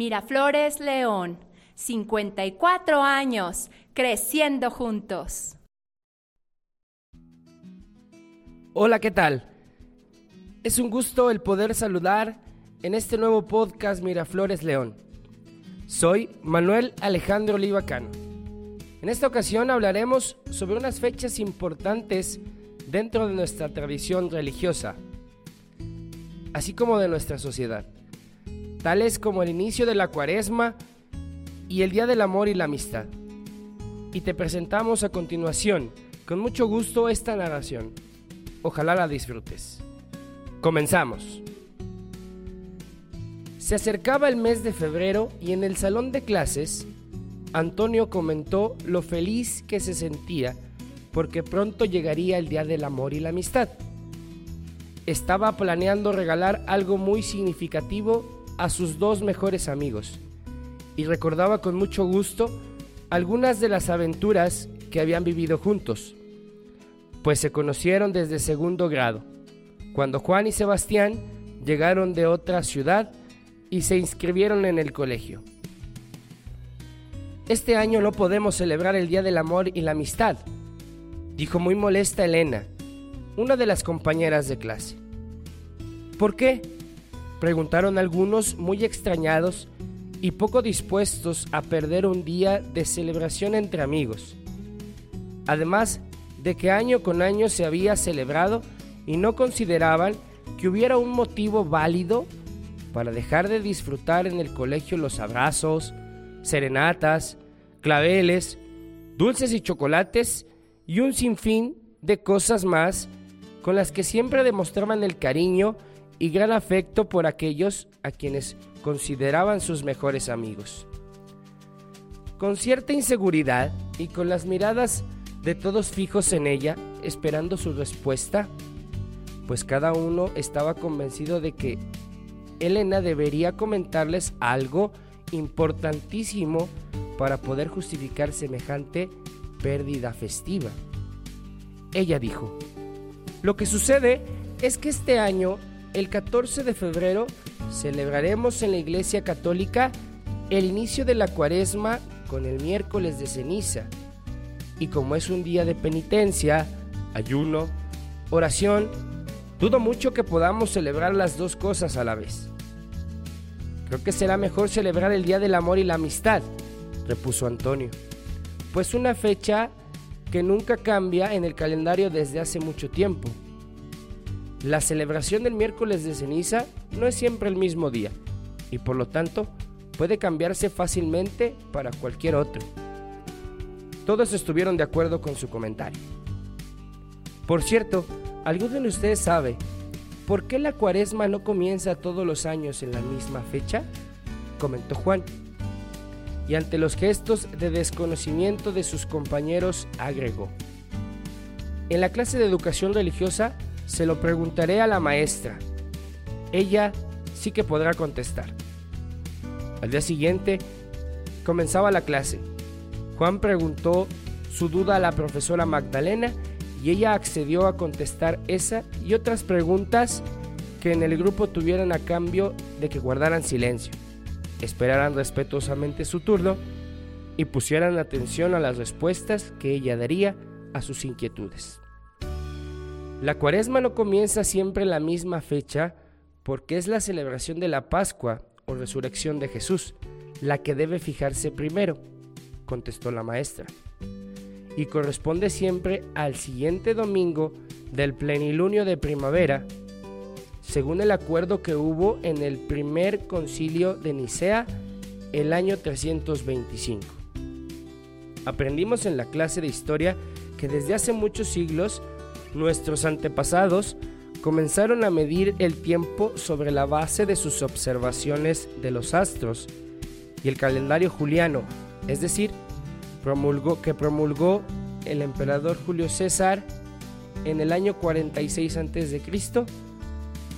Miraflores León, 54 años, creciendo juntos. Hola, ¿qué tal? Es un gusto el poder saludar en este nuevo podcast Miraflores León. Soy Manuel Alejandro Olivacano. En esta ocasión hablaremos sobre unas fechas importantes dentro de nuestra tradición religiosa, así como de nuestra sociedad tales como el inicio de la cuaresma y el Día del Amor y la Amistad. Y te presentamos a continuación, con mucho gusto, esta narración. Ojalá la disfrutes. Comenzamos. Se acercaba el mes de febrero y en el salón de clases, Antonio comentó lo feliz que se sentía porque pronto llegaría el Día del Amor y la Amistad. Estaba planeando regalar algo muy significativo a sus dos mejores amigos y recordaba con mucho gusto algunas de las aventuras que habían vivido juntos, pues se conocieron desde segundo grado, cuando Juan y Sebastián llegaron de otra ciudad y se inscribieron en el colegio. Este año no podemos celebrar el Día del Amor y la Amistad, dijo muy molesta Elena, una de las compañeras de clase. ¿Por qué? Preguntaron algunos muy extrañados y poco dispuestos a perder un día de celebración entre amigos. Además de que año con año se había celebrado y no consideraban que hubiera un motivo válido para dejar de disfrutar en el colegio los abrazos, serenatas, claveles, dulces y chocolates y un sinfín de cosas más con las que siempre demostraban el cariño y gran afecto por aquellos a quienes consideraban sus mejores amigos. Con cierta inseguridad y con las miradas de todos fijos en ella, esperando su respuesta, pues cada uno estaba convencido de que Elena debería comentarles algo importantísimo para poder justificar semejante pérdida festiva. Ella dijo, lo que sucede es que este año el 14 de febrero celebraremos en la Iglesia Católica el inicio de la cuaresma con el miércoles de ceniza. Y como es un día de penitencia, ayuno, oración, dudo mucho que podamos celebrar las dos cosas a la vez. Creo que será mejor celebrar el Día del Amor y la Amistad, repuso Antonio, pues una fecha que nunca cambia en el calendario desde hace mucho tiempo. La celebración del miércoles de ceniza no es siempre el mismo día y por lo tanto puede cambiarse fácilmente para cualquier otro. Todos estuvieron de acuerdo con su comentario. Por cierto, ¿alguno de ustedes sabe por qué la cuaresma no comienza todos los años en la misma fecha? comentó Juan. Y ante los gestos de desconocimiento de sus compañeros agregó. En la clase de educación religiosa se lo preguntaré a la maestra. Ella sí que podrá contestar. Al día siguiente comenzaba la clase. Juan preguntó su duda a la profesora Magdalena y ella accedió a contestar esa y otras preguntas que en el grupo tuvieran a cambio de que guardaran silencio, esperaran respetuosamente su turno y pusieran atención a las respuestas que ella daría a sus inquietudes. La cuaresma no comienza siempre la misma fecha porque es la celebración de la Pascua o resurrección de Jesús la que debe fijarse primero, contestó la maestra, y corresponde siempre al siguiente domingo del plenilunio de primavera, según el acuerdo que hubo en el primer concilio de Nicea el año 325. Aprendimos en la clase de historia que desde hace muchos siglos Nuestros antepasados comenzaron a medir el tiempo sobre la base de sus observaciones de los astros y el calendario juliano, es decir, promulgó, que promulgó el emperador Julio César en el año 46 a.C.,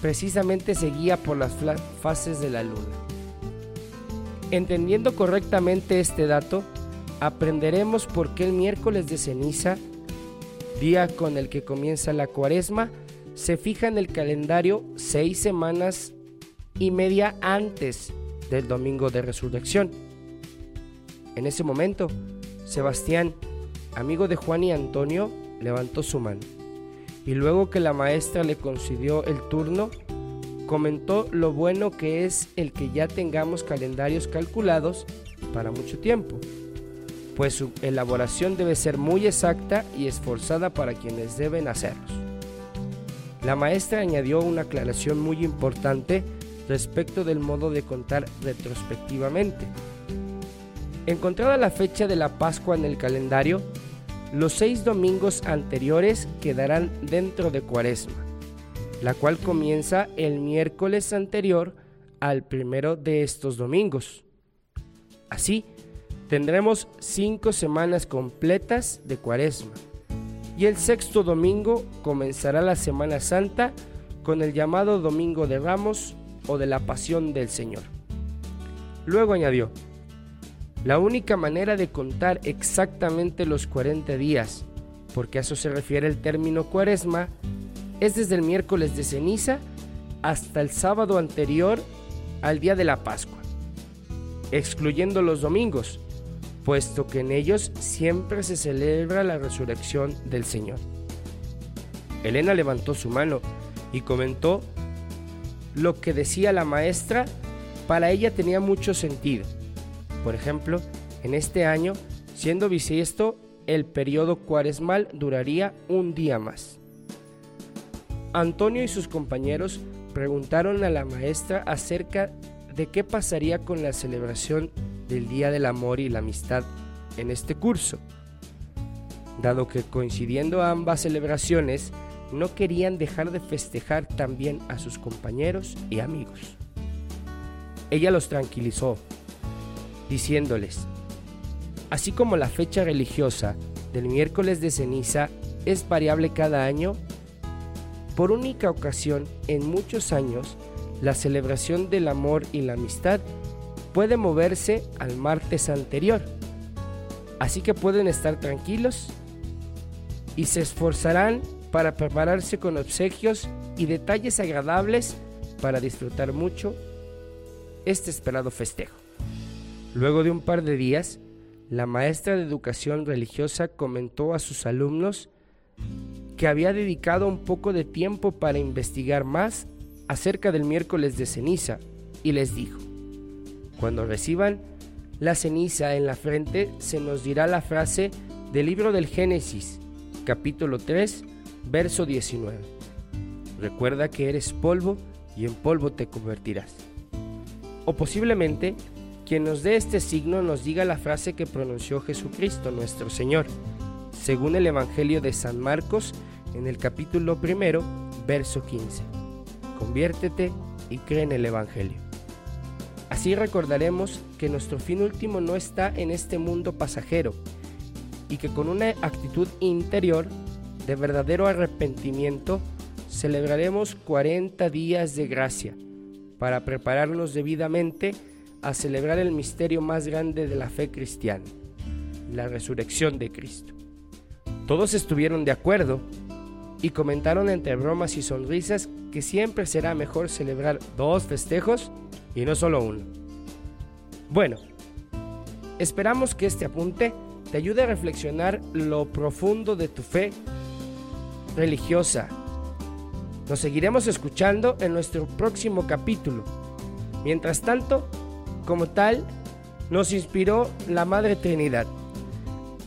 precisamente seguía por las fases de la luna. Entendiendo correctamente este dato, aprenderemos por qué el miércoles de ceniza día con el que comienza la cuaresma, se fija en el calendario seis semanas y media antes del domingo de resurrección. En ese momento, Sebastián, amigo de Juan y Antonio, levantó su mano y luego que la maestra le concedió el turno, comentó lo bueno que es el que ya tengamos calendarios calculados para mucho tiempo, pues su elaboración debe ser muy exacta y esforzada para quienes deben hacerlos. La maestra añadió una aclaración muy importante respecto del modo de contar retrospectivamente. Encontrada la fecha de la Pascua en el calendario, los seis domingos anteriores quedarán dentro de Cuaresma, la cual comienza el miércoles anterior al primero de estos domingos. Así, tendremos cinco semanas completas de Cuaresma y el sexto domingo comenzará la Semana Santa con el llamado Domingo de Ramos o de la Pasión del Señor. Luego añadió, la única manera de contar exactamente los 40 días, porque a eso se refiere el término cuaresma, es desde el miércoles de ceniza hasta el sábado anterior al día de la Pascua, excluyendo los domingos, puesto que en ellos siempre se celebra la resurrección del Señor. Elena levantó su mano y comentó lo que decía la maestra, para ella tenía mucho sentido por ejemplo, en este año, siendo bisiesto, el periodo cuaresmal duraría un día más. Antonio y sus compañeros preguntaron a la maestra acerca de qué pasaría con la celebración del Día del Amor y la Amistad en este curso, dado que coincidiendo ambas celebraciones, no querían dejar de festejar también a sus compañeros y amigos. Ella los tranquilizó diciéndoles, así como la fecha religiosa del miércoles de ceniza es variable cada año, por única ocasión en muchos años, la celebración del amor y la amistad puede moverse al martes anterior. Así que pueden estar tranquilos y se esforzarán para prepararse con obsequios y detalles agradables para disfrutar mucho este esperado festejo. Luego de un par de días, la maestra de educación religiosa comentó a sus alumnos que había dedicado un poco de tiempo para investigar más acerca del miércoles de ceniza y les dijo, cuando reciban la ceniza en la frente se nos dirá la frase del libro del Génesis, capítulo 3, verso 19. Recuerda que eres polvo y en polvo te convertirás. O posiblemente quien nos dé este signo nos diga la frase que pronunció Jesucristo nuestro Señor, según el Evangelio de San Marcos en el capítulo primero, verso 15. Conviértete y cree en el Evangelio. Así recordaremos que nuestro fin último no está en este mundo pasajero y que con una actitud interior de verdadero arrepentimiento celebraremos 40 días de gracia para prepararnos debidamente a celebrar el misterio más grande de la fe cristiana, la resurrección de Cristo. Todos estuvieron de acuerdo y comentaron entre bromas y sonrisas que siempre será mejor celebrar dos festejos y no solo uno. Bueno, esperamos que este apunte te ayude a reflexionar lo profundo de tu fe religiosa. Nos seguiremos escuchando en nuestro próximo capítulo. Mientras tanto, como tal nos inspiró la Madre Trinidad.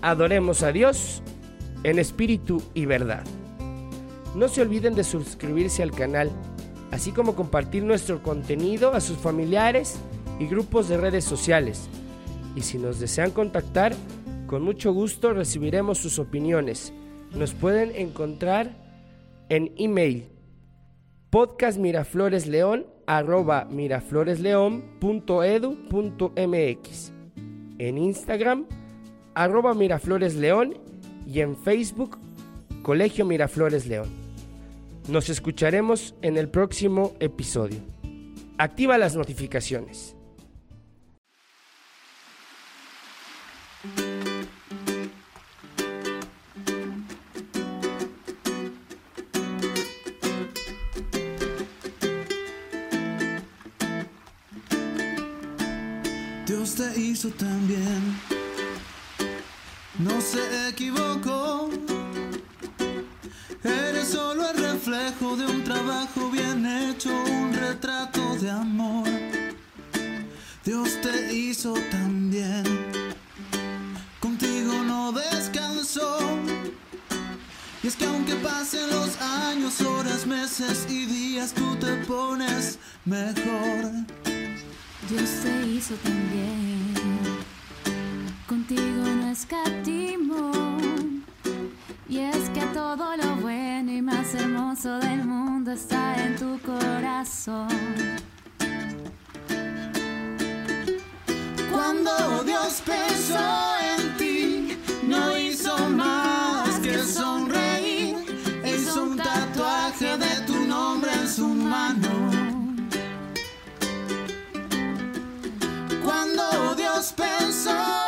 Adoremos a Dios en espíritu y verdad. No se olviden de suscribirse al canal, así como compartir nuestro contenido a sus familiares y grupos de redes sociales. Y si nos desean contactar, con mucho gusto recibiremos sus opiniones. Nos pueden encontrar en email mirafloresleón.edu.mx, en Instagram arroba mirafloresleón y en Facebook Colegio Miraflores León. Nos escucharemos en el próximo episodio. Activa las notificaciones. Dios te hizo también. No se equivocó. Reflejo de un trabajo bien hecho, un retrato de amor. Dios te hizo también. Contigo no descansó. Y es que aunque pasen los años, horas, meses y días, tú te pones mejor. Dios te hizo también. Contigo no escatimo. peso del mundo está en tu corazón. Cuando Dios pensó en ti, no hizo más que sonreír. Hizo un tatuaje de tu nombre en su mano. Cuando Dios pensó en ti